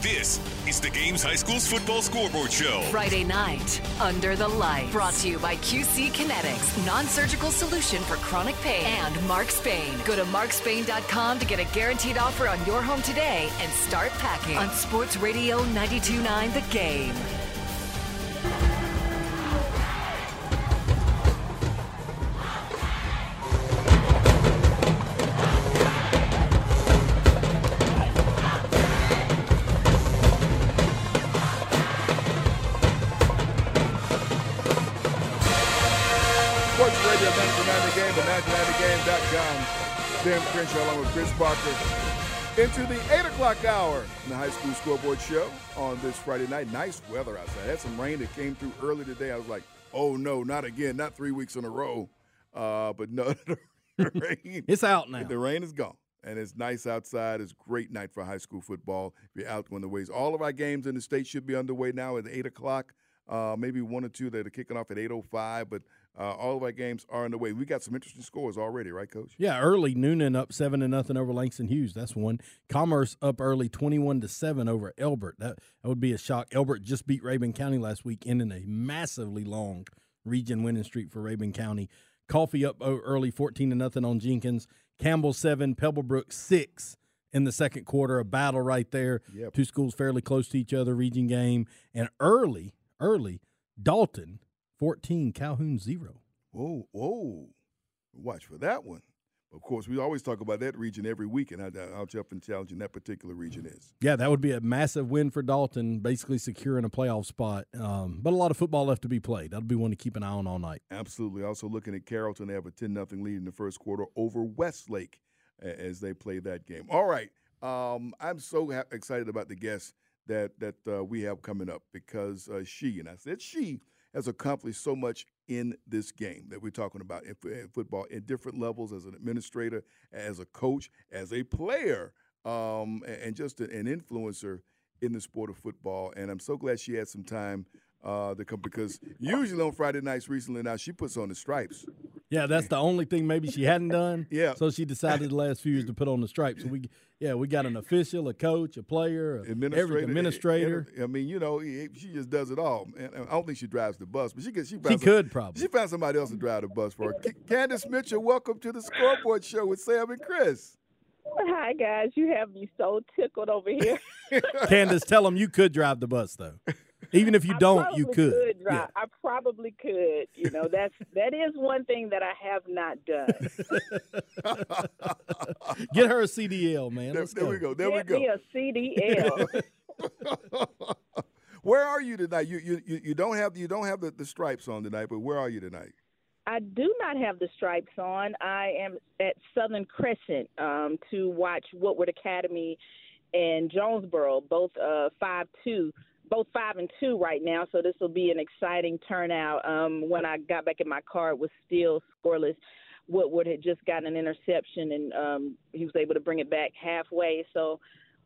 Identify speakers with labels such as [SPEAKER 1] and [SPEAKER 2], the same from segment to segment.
[SPEAKER 1] This is the Games High School's football scoreboard show.
[SPEAKER 2] Friday night, Under the Light. Brought to you by QC Kinetix, non surgical solution for chronic pain, and Mark Spain. Go to markspain.com to get a guaranteed offer on your home today and start packing on Sports Radio 929 The Game.
[SPEAKER 3] The 929thegame.com. Sam Crenshaw along with Chris Parker. Into the 8 o'clock hour in the high school scoreboard show on this Friday night. Nice weather outside. Had some rain that came through early today. I was like, oh no, not again, not three weeks in a row. Uh, but no, the rain.
[SPEAKER 4] It's out now.
[SPEAKER 3] The rain is gone. And it's nice outside. It's a great night for high school football. If you're out of the ways, all of our games in the state should be underway now at 8 o'clock. Uh, maybe one or two that are kicking off at 8.05, but uh, all of our games are underway. We got some interesting scores already, right, Coach?
[SPEAKER 4] Yeah, early Noonan up seven to nothing over Langston Hughes. That's one. Commerce up early twenty one to seven over Elbert. That that would be a shock. Elbert just beat Rabun County last week, ending a massively long region winning streak for Rabun County. Coffee up early fourteen to nothing on Jenkins. Campbell seven, Pebblebrook six in the second quarter. A battle right there.
[SPEAKER 3] Yep.
[SPEAKER 4] Two schools fairly close to each other. Region game and early, early Dalton fourteen, Calhoun zero.
[SPEAKER 3] Whoa, whoa. Watch for that one. Of course, we always talk about that region every week and how, how tough and challenging that particular region is.
[SPEAKER 4] Yeah, that would be a massive win for Dalton, basically securing a playoff spot. Um, but a lot of football left to be played. That'll be one to keep an eye on all night.
[SPEAKER 3] Absolutely. Also looking at Carrollton, they have a 10 0 lead in the first quarter over Westlake as they play that game. All right. Um, I'm so ha- excited about the guest that, that uh, we have coming up because uh, she, and I said she, has accomplished so much in this game that we're talking about in, in football in different levels as an administrator, as a coach, as a player, um, a- and just an influencer in the sport of football. And I'm so glad she had some time uh, to come because usually on Friday nights recently now she puts on the stripes.
[SPEAKER 4] Yeah, that's the only thing maybe she hadn't done.
[SPEAKER 3] Yeah.
[SPEAKER 4] So she decided the last few years to put on the stripes. So we, yeah, we got an official, a coach, a player, a
[SPEAKER 3] Administrator,
[SPEAKER 4] every administrator.
[SPEAKER 3] I mean, you know, she just does it all. And I don't think she drives the bus, but she could. She,
[SPEAKER 4] She
[SPEAKER 3] found some-
[SPEAKER 4] could probably.
[SPEAKER 3] She found somebody else to drive the bus for her. C- Kandice Mitchell, welcome to the Scoreboard Show with Sam and Chris.
[SPEAKER 5] Hi guys, you have me so tickled over here.
[SPEAKER 4] Kandice, tell them you could drive the bus though. Even if you
[SPEAKER 5] I
[SPEAKER 4] don't, you
[SPEAKER 5] probably
[SPEAKER 4] could.
[SPEAKER 5] drive. I probably could. You know, that's that is one thing that I have not done.
[SPEAKER 4] Get her a CDL, man.
[SPEAKER 3] There, there
[SPEAKER 4] go.
[SPEAKER 3] we go. There
[SPEAKER 5] Get
[SPEAKER 3] we
[SPEAKER 5] me
[SPEAKER 3] go.
[SPEAKER 5] a CDL.
[SPEAKER 3] where are you tonight? You you you you don't have you don't have the, the stripes on tonight, but where are you tonight?
[SPEAKER 5] I do not have the stripes on. I am at Southern Crescent um, to watch Woodward Academy and Jonesboro, both uh, five two, both five and two right now. So this will be an exciting turnout. Um, when I got back in my car, it was still scoreless. Woodward had just gotten an interception, and um, he was able to bring it back halfway. So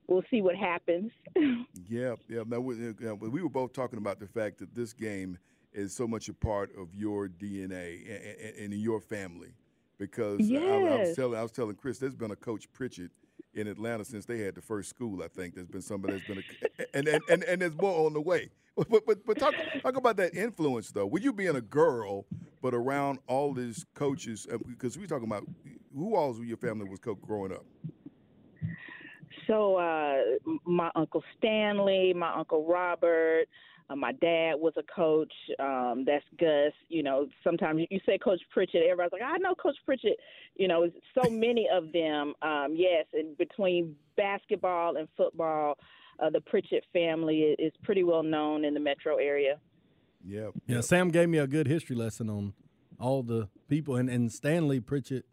[SPEAKER 5] we'll see what happens.
[SPEAKER 3] Yeah, yeah. No, we, we were both talking about the fact that this game is so much a part of your DNA and, and in your family, because I, I was telling I was telling Chris, there's been a Coach Pritchett in Atlanta since they had the first school. I think there's been somebody that's been a, and, and and and there's more on the way. But but but talk talk about that influence though. With you being a girl, but around all these coaches, uh, because we're talking about who all was your family was coach growing up.
[SPEAKER 5] So uh, my uncle Stanley, my uncle Robert, uh, my dad was a coach. Um, that's Gus. You know, sometimes you say Coach Pritchett, everybody's like, I know Coach Pritchett. You know, so many of them. Um, yes, and between basketball and football, uh, the Pritchett family is pretty well known in the metro area.
[SPEAKER 3] Yep.
[SPEAKER 4] Yeah, Sam gave me a good history lesson on all the people, and, and Stanley Pritchett,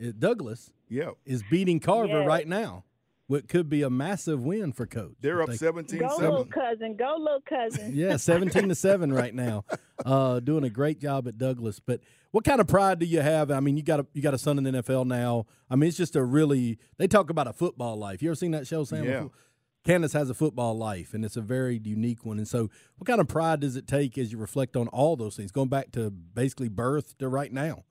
[SPEAKER 4] uh, Douglas,
[SPEAKER 3] Yep.
[SPEAKER 4] is beating Carver
[SPEAKER 5] Yes.
[SPEAKER 4] right now. What could be a massive win for Coach.
[SPEAKER 3] They're up
[SPEAKER 4] They-
[SPEAKER 3] 17
[SPEAKER 5] Go, little
[SPEAKER 3] 7.
[SPEAKER 5] cousin. Go, little cousin.
[SPEAKER 4] Yeah, seventeen to seven right now. Uh, doing a great job at Douglas. But what kind of pride do you have? I mean, you got a you got a son in the NFL now. I mean, it's just a really they talk about a football life. You ever seen that show, Sam?
[SPEAKER 3] Yeah.
[SPEAKER 4] Kandice has a football life, and it's a very unique one. And so, what kind of pride does it take as you reflect on all those things, going back to basically birth to right now?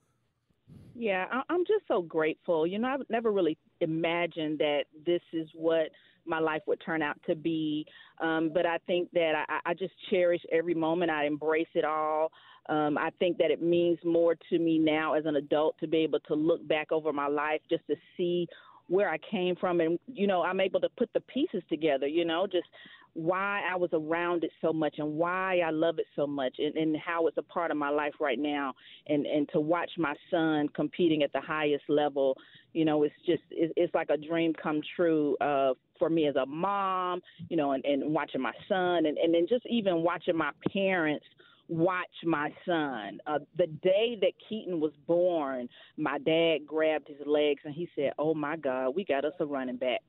[SPEAKER 5] Yeah, I'm just so grateful. You know, I've never really imagined that this is what my life would turn out to be. Um, but I think that I, I just cherish every moment. I embrace it all. Um, I think that it means more to me now as an adult to be able to look back over my life just to see where I came from. And, you know, I'm able to put the pieces together, you know, just why I was around it so much and why I love it so much and, and how it's a part of my life right now. And, and to watch my son competing at the highest level, you know, it's just, it, it's like a dream come true uh, for me as a mom, you know, and, and watching my son and, and then just even watching my parents watch my son. Uh, the day that Keaton was born, my dad grabbed his legs and he said, "Oh my God, we got us a running back."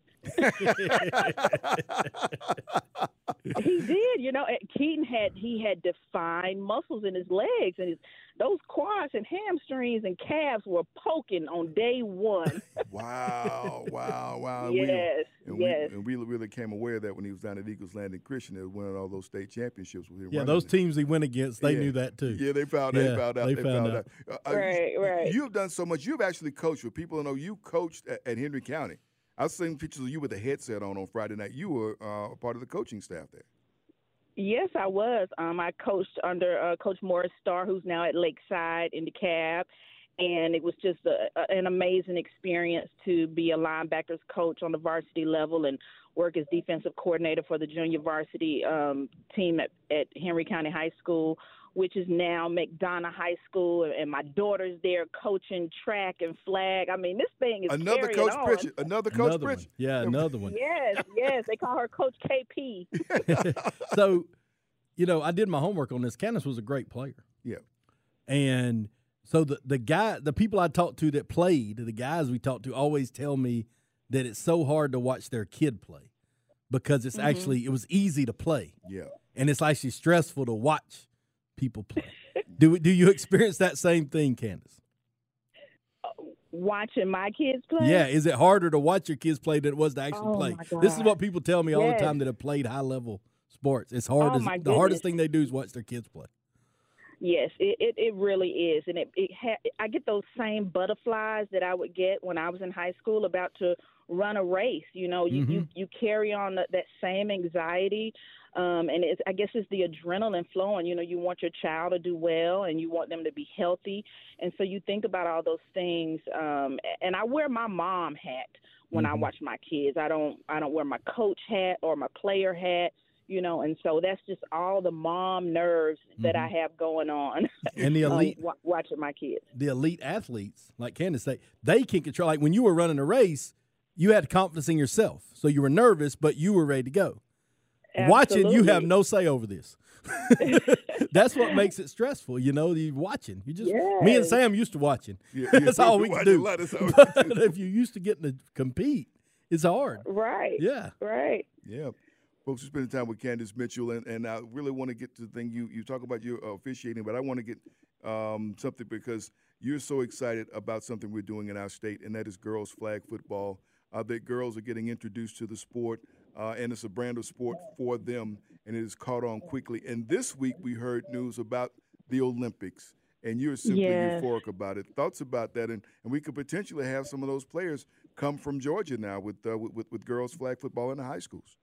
[SPEAKER 5] He did, you know. Keaton had he had defined muscles in his legs, and his, those quads and hamstrings and calves were poking on day one.
[SPEAKER 3] Wow, wow, wow. And we-
[SPEAKER 5] yes,
[SPEAKER 3] and
[SPEAKER 5] yes.
[SPEAKER 3] We, and we really came aware of that when he was down at Eagles Landing Christian. They were winning all those state championships with him.
[SPEAKER 4] Yeah,
[SPEAKER 3] running
[SPEAKER 4] those
[SPEAKER 3] it.
[SPEAKER 4] teams he went against, they
[SPEAKER 3] Yeah.
[SPEAKER 4] knew that too.
[SPEAKER 3] Yeah, they found,
[SPEAKER 4] Yeah,
[SPEAKER 3] they found out.
[SPEAKER 4] they
[SPEAKER 3] They,
[SPEAKER 4] found
[SPEAKER 3] found,
[SPEAKER 4] out.
[SPEAKER 3] out. Uh, uh,
[SPEAKER 5] Right, right.
[SPEAKER 3] You've done so much. You've actually coached with people. I know you coached at, at Henry County. I've seen pictures of you with a headset on on Friday night. You were uh, a part of the coaching staff there.
[SPEAKER 5] Yes, I was. Um, I coached under uh, Coach Morris Starr, who's now at Lakeside in DeKalb, and it was just a, an amazing experience to be a linebackers coach on the varsity level and work as defensive coordinator for the junior varsity um, team at, at Henry County High School, which is now McDonough High School, and my daughter's there coaching track and flag. I mean, this thing is
[SPEAKER 3] Another Coach
[SPEAKER 5] on.
[SPEAKER 3] Pritchett. Another Coach
[SPEAKER 4] another one.
[SPEAKER 3] Pritchett.
[SPEAKER 4] Yeah, another one.
[SPEAKER 5] Yes, yes, they call her Coach KP.
[SPEAKER 4] so, you know, I did my homework on this. Kandice was a great player.
[SPEAKER 3] Yeah.
[SPEAKER 4] And so the the guy, the people I talked to that played, the guys we talked to, always tell me that it's so hard to watch their kid play because it's
[SPEAKER 5] Mm-hmm.
[SPEAKER 4] actually it was easy to play,
[SPEAKER 3] Yeah.
[SPEAKER 4] and it's actually stressful to watch people play. do do you experience that same thing, Kandice?
[SPEAKER 5] Watching my kids play.
[SPEAKER 4] Yeah, is it harder to watch your kids play than it was to actually
[SPEAKER 5] Oh,
[SPEAKER 4] play? This is what people tell me all
[SPEAKER 5] Yes.
[SPEAKER 4] the time that have played high level sports. It's hard.
[SPEAKER 5] Oh,
[SPEAKER 4] as, the hardest thing they do is watch their kids play.
[SPEAKER 5] Yes, it, it, it really is, and it, it ha- I get those same butterflies that I would get when I was in high school about to run a race. You know, you you, mm-hmm. you carry on that, that same anxiety, um, and it's I guess it's the adrenaline flowing. You know, you want your child to do well, and you want them to be healthy, and so you think about all those things. Um, and I wear my mom hat when I watch my kids. I don't I don't wear my coach hat or my player hat you know, and so that's just all the mom nerves that I have going on.
[SPEAKER 4] And the
[SPEAKER 5] um,
[SPEAKER 4] elite
[SPEAKER 5] watching my kids.
[SPEAKER 4] the elite athletes, like Kandice say, they can control. Like when you were running a race, you had confidence in yourself, so you were nervous, but you were ready to go. Watching, you have no say over this. That's what makes it stressful, you know. You watching, you just me and Sam used to watching.
[SPEAKER 3] Yeah, yeah,
[SPEAKER 4] that's all we
[SPEAKER 3] watch
[SPEAKER 4] can
[SPEAKER 3] a
[SPEAKER 4] do.
[SPEAKER 3] lot, that's all
[SPEAKER 4] But if you're used to getting to compete, it's hard.
[SPEAKER 5] Right.
[SPEAKER 4] Yeah.
[SPEAKER 5] Right.
[SPEAKER 3] Yeah. Folks, we're spending time with Kandice Mitchell, and, and I really want to get to the thing you, you talk about your officiating, but I want to get um, something because you're so excited about something we're doing in our state, and that is girls flag football. Uh, that girls are getting introduced to the sport, uh, and it's a brand of sport for them, and it has caught on quickly. And this week we heard news about the Olympics, and you're simply
[SPEAKER 5] Yes.
[SPEAKER 3] euphoric about it. Thoughts about that, and, and we could potentially have some of those players come from Georgia now with, uh, with, with, girls flag football in the high schools.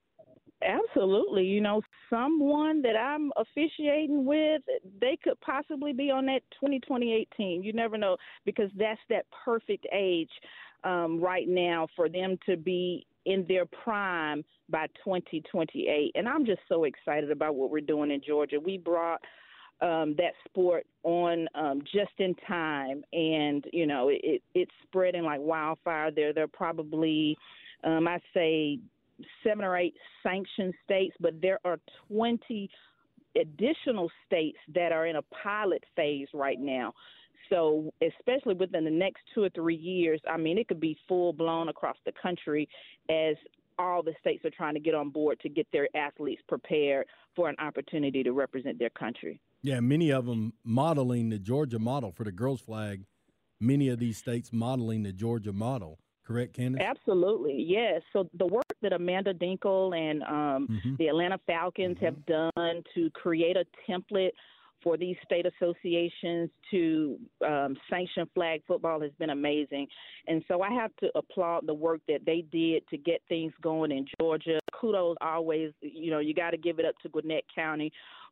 [SPEAKER 5] Absolutely. You know, someone that I'm officiating with, they could possibly be on that 2028 team. You never know because that's that perfect age um, right now for them to be in their prime by 2028. And I'm just so excited about what we're doing in Georgia. We brought um, that sport on um, just in time, and you know it, it's spreading like wildfire. There, there are probably, um, I say, seven or eight sanctioned states, but there are 20 additional states that are in a pilot phase right now. So, especially within the next two or three years, I mean, it could be full blown across the country as all the states are trying to get on board to get their athletes prepared for an opportunity to represent their country.
[SPEAKER 4] Yeah, many of them modeling the Georgia model for the girls' flag. Many of these states modeling the Georgia model. Correct, Kandice?
[SPEAKER 5] Absolutely, yes. So the work that Amanda Dinkel and um, mm-hmm. the Atlanta Falcons mm-hmm. have done to create a template for these state associations to um, sanction flag football has been amazing. And so I have to applaud the work that they did to get things going in Georgia. Kudos always, you know, you got to give it up to Gwinnett County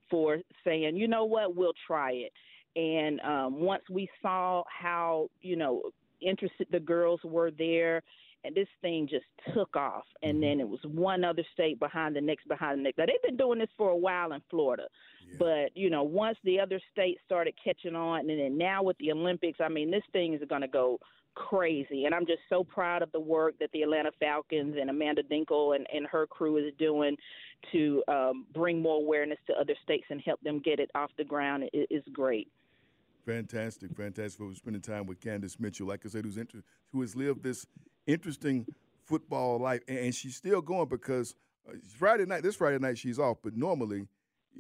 [SPEAKER 5] for saying, you know what, we'll try it. And um, once we saw how, you know, interested the girls were there and this thing just took off. And mm-hmm. then it was one other state behind the next, behind the next. Now they've been doing this for a while in Florida, yeah. but you know, once the other states started catching on, and then now with the Olympics, I mean, this thing is going to go crazy. And I'm just so proud of the work that the Atlanta Falcons and Amanda Dinkel and, and her crew is doing to um, bring more awareness to other states and help them get it off the ground. It is great.
[SPEAKER 3] Fantastic, fantastic for spending time with Kandice Mitchell. Like I said, who's inter- who has lived this interesting football life, and she's still going because uh, Friday night, this Friday night, she's off, but normally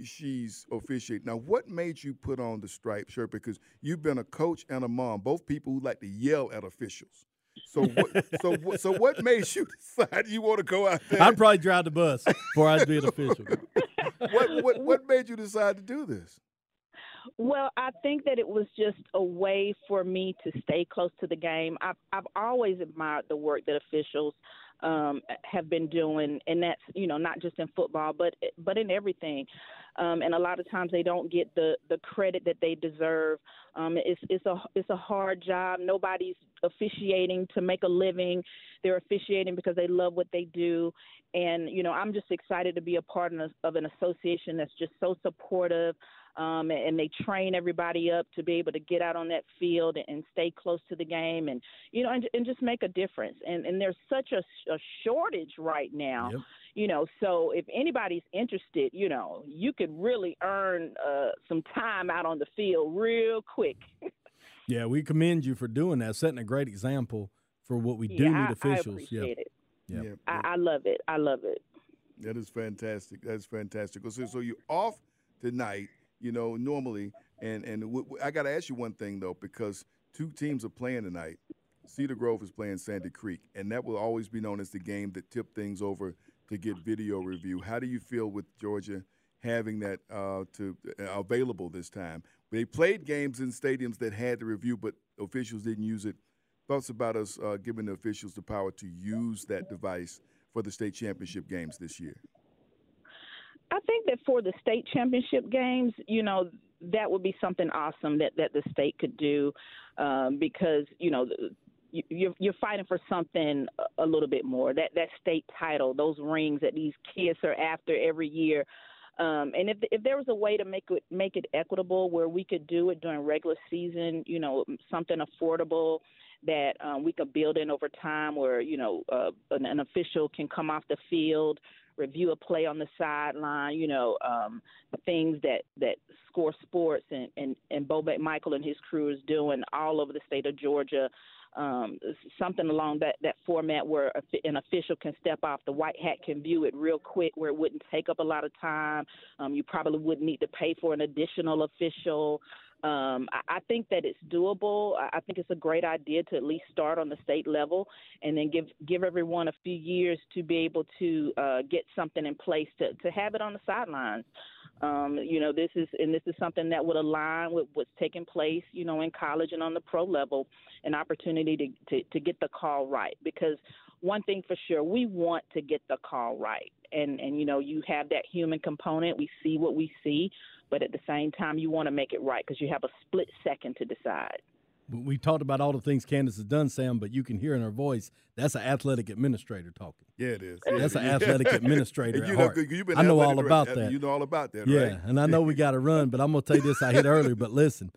[SPEAKER 3] she's officiating. Now, what made you put on the striped shirt? Because you've been a coach and a mom, both people who like to yell at officials. So, what, so, so, what made you decide you want to go out there?
[SPEAKER 4] I'd probably drive the bus before I'd be an official.
[SPEAKER 3] what, what, what made you decide to do this?
[SPEAKER 5] Well, I think that it was just a way for me to stay close to the game. I've I've always admired the work that officials um, have been doing, and that's you know not just in football, but but in everything. Um, and a lot of times they don't get the the credit that they deserve. Um, it's it's a it's a hard job. Nobody's officiating to make a living. They're officiating because they love what they do. And you know, I'm just excited to be a part of, of an association that's just so supportive um, and they train everybody up to be able to get out on that field and stay close to the game and you know and, and just make a difference and and there's such a, a shortage right now yep. you know so if anybody's interested you know you could really earn uh, some time out on the field real quick
[SPEAKER 4] yeah we commend you for doing that setting a great example for what we do
[SPEAKER 5] yeah,
[SPEAKER 4] need officials
[SPEAKER 5] I appreciate
[SPEAKER 4] it.
[SPEAKER 5] Yeah. I, I love it. I love it.
[SPEAKER 3] That is fantastic. That's fantastic. So, so you're off tonight you know, normally. And and w- w- I got to ask you one thing though, because two teams are playing tonight. Cedar Grove is playing Sandy Creek, and that will always be known as the game that tipped things over to get video review. How do you feel with Georgia having that uh, to uh, available this time? They played games in stadiums that had the review, but officials didn't use it. Thoughts about us uh, giving the officials the power to use that device for the state championship games this year?
[SPEAKER 5] I think that for the state championship games, you know, that would be something awesome that that the state could do, um, because you know. You're you're fighting for something a little bit more. That that state title, those rings that these kids are after every year. Um, and if if there was a way to make it make it equitable, where we could do it during regular season, you know, something affordable that um, we could build in over time, where you know uh, an, an official can come off the field, review a play on the sideline, you know, um, things that that Score Sports and and and Bo Michael and his crew is doing all over the state of Georgia. Um, something along that that format where an official can step off, the white hat can view it real quick, where it wouldn't take up a lot of time. Um, you probably wouldn't need to pay for an additional official. Um, I, I think that it's doable. I think it's a great idea to at least start on the state level and then give give everyone a few years to be able to uh, get something in place to to have it on the sidelines. Um, you know, this is and this is something that would align with what's taking place, you know, in college and on the pro level, an opportunity to, to, to get the call right. Because one thing for sure, we want to get the call right. And and you know, you have that human component. We see what we see, but at the same time, you want to make it right because you have a split second to decide.
[SPEAKER 4] We talked about all the things Kandice has done, Sam, but you can hear in her voice that's an athletic administrator talking.
[SPEAKER 3] Yeah, it is.
[SPEAKER 4] That's
[SPEAKER 3] Yeah.
[SPEAKER 4] an athletic administrator
[SPEAKER 3] And
[SPEAKER 4] at
[SPEAKER 3] you know,
[SPEAKER 4] heart.
[SPEAKER 3] you've been
[SPEAKER 4] I know all about
[SPEAKER 3] director.
[SPEAKER 4] that.
[SPEAKER 3] You know all about that,
[SPEAKER 4] Yeah,
[SPEAKER 3] right?
[SPEAKER 4] and I know we got to run, but I'm gonna tell you this: I hit earlier, but listen,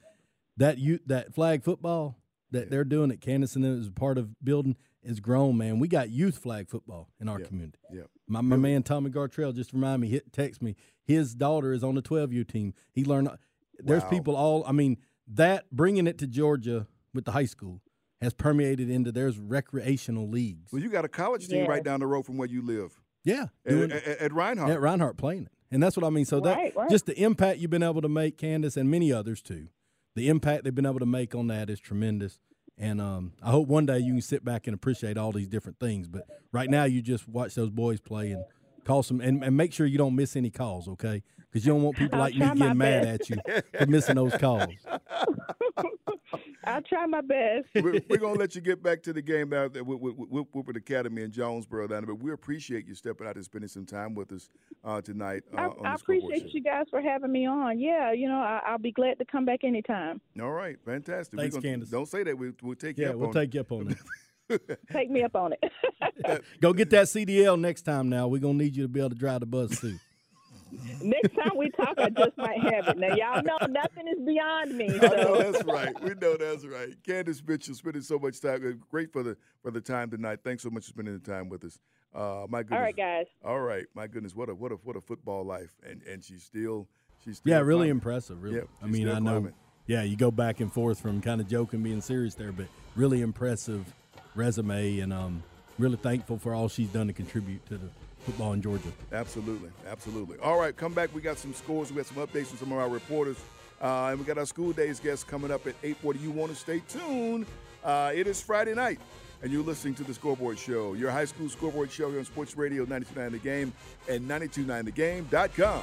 [SPEAKER 4] that you that flag football that they're doing at Kandice and is part of building is grown, man. We got youth flag football in our
[SPEAKER 3] Yeah.
[SPEAKER 4] community.
[SPEAKER 3] Yeah.
[SPEAKER 4] My, my man Tommy Gartrell just reminded me, hit text me. His daughter is on the 12U team. He learned. Uh, there's
[SPEAKER 3] Wow.
[SPEAKER 4] people all. I mean, that bringing it to Georgia with the high school has permeated into there's recreational leagues.
[SPEAKER 3] Well, you got a college team right down the road from where you live
[SPEAKER 4] yeah,
[SPEAKER 3] at,
[SPEAKER 4] doing-
[SPEAKER 3] at, at Reinhardt.
[SPEAKER 4] at Reinhardt playing it. And that's what I mean. So
[SPEAKER 5] Right,
[SPEAKER 4] that
[SPEAKER 5] right.
[SPEAKER 4] just the impact you've been able to make, Kandice, and many others too. The impact they've been able to make on that is tremendous. And um, I hope one day you can sit back and appreciate all these different things. But right now, you just watch those boys play and call some and, and make sure you don't miss any calls, okay? Because you don't want people
[SPEAKER 5] I'll
[SPEAKER 4] like me getting mad
[SPEAKER 5] best.
[SPEAKER 4] at you for missing those calls.
[SPEAKER 5] I'll try my best.
[SPEAKER 3] we're, we're gonna let you get back to the game out there with, with, with Woodward Academy in Jonesboro, down there. But we appreciate you stepping out and spending some time with us uh, tonight. Uh,
[SPEAKER 5] I,
[SPEAKER 3] on the
[SPEAKER 5] I appreciate you guys for having me on. Yeah, you know, I, I'll be glad to come back anytime.
[SPEAKER 3] All right, fantastic.
[SPEAKER 4] Thanks,
[SPEAKER 3] gonna-
[SPEAKER 4] Kandice.
[SPEAKER 3] Don't say that. We, we'll take you
[SPEAKER 4] Yeah,
[SPEAKER 3] up
[SPEAKER 4] we'll
[SPEAKER 3] on
[SPEAKER 4] take you up on that.
[SPEAKER 5] Take me up on it.
[SPEAKER 4] Go get that CDL next time. Now we're gonna need you to be able to drive the bus too.
[SPEAKER 5] Next time we talk, I just might have it. Now, y'all know nothing is beyond me.
[SPEAKER 3] I know that's right. We know that's right. Kandice Mitchell spending so much time. Great for the for the time tonight. Thanks so much for spending the time with us. Uh, my goodness.
[SPEAKER 5] All right, guys.
[SPEAKER 3] All right, my goodness. What a what a what a football life, and and she's still she's still
[SPEAKER 4] Yeah, really impressive. Really,
[SPEAKER 3] Yep,
[SPEAKER 4] I mean, I know.
[SPEAKER 3] climbing.
[SPEAKER 4] Yeah, you go back and forth from kind of joking, being serious there, but really impressive resume, and um, really thankful for all she's done to contribute to the football in Georgia.
[SPEAKER 3] Absolutely, absolutely. All right, come back. We got some scores. We got some updates from some of our reporters, uh, and we got our school days guests coming up at eight forty. You want to stay tuned? Uh, it is Friday night, and you're listening to the Scoreboard Show, your high school scoreboard show here on Sports Radio 92.9 The Game and 92.9thegame.com.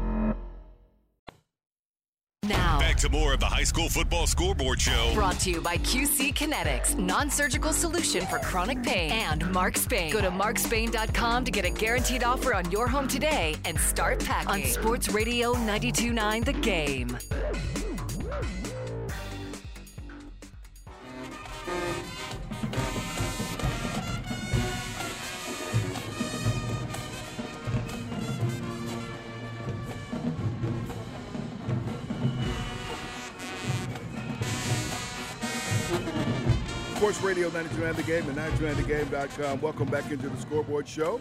[SPEAKER 2] Now,
[SPEAKER 1] Back to more of the high school football scoreboard show.
[SPEAKER 2] brought to you by QC Kinetix, non-surgical solution for chronic pain, and Mark Spain. Go to markspain.com to get a guaranteed offer on your home today and start packing. On Sports Radio 92.9 The Game.
[SPEAKER 3] Sports Radio 92 The Game and 92thegame.com. Welcome back into the scoreboard show.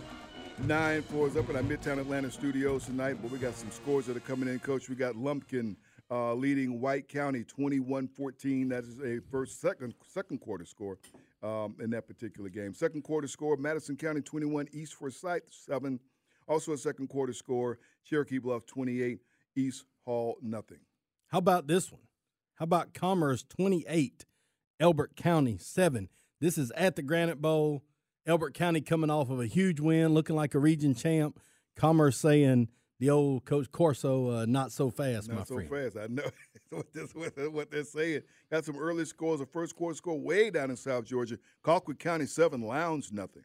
[SPEAKER 3] Nine fours up in our Midtown Atlanta studios tonight, but we got some scores that are coming in, Coach. We got Lumpkin uh, leading White County 21-14. That is a first second second quarter score um, in that particular game. Second quarter score, Madison County 21, East Forsyth 7. Also a second quarter score, Cherokee Bluff 28, East Hall nothing.
[SPEAKER 4] How about this one? How about Commerce 28, Elbert County 7? This is at the Granite Bowl. Elbert County coming off of a huge win, looking like a region champ. Commerce saying, the old Coach Corso, uh, not so fast,
[SPEAKER 3] Not
[SPEAKER 4] my
[SPEAKER 3] so
[SPEAKER 4] friend.
[SPEAKER 3] fast. I know what, what, they're saying. Got some early scores. The first quarter score way down in South Georgia. Colquitt County seven, Lowndes nothing.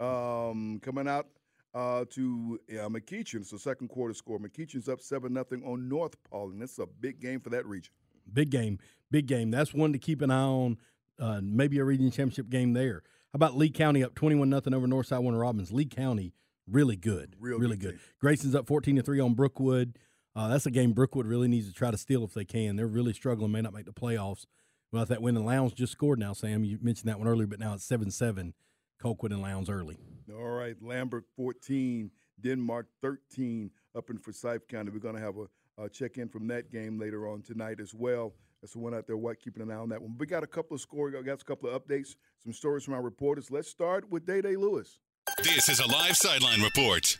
[SPEAKER 3] Um, coming out uh, to uh, McEachern. It's the second quarter score. McEachern's up seven nothing on North Paulding. That's a big game for that region.
[SPEAKER 4] Big game, big game. That's one to keep an eye on. Uh, maybe a region championship game there. How about Lee County up twenty-one nothing over Northside Warner Robins? Lee County really good,
[SPEAKER 3] Real
[SPEAKER 4] really
[SPEAKER 3] good
[SPEAKER 4] good. Grayson's up fourteen to three on Brookwood. Uh, that's a game Brookwood really needs to try to steal if they can. They're really struggling, may not make the playoffs. Well, that win, and Lowndes just scored now. Sam, you mentioned that one earlier, but now it's seven seven. Colquitt and Lowndes early.
[SPEAKER 3] All right, Lambert 14, Denmark 13 up in Forsyth County. We're going to have a, a check in from that game later on tonight as well. That's the one out there, White, keeping an eye on that one. We got a couple of scores, got a couple of updates, some stories from our reporters. Let's start with Day Day Lewis.
[SPEAKER 1] This is a live sideline report.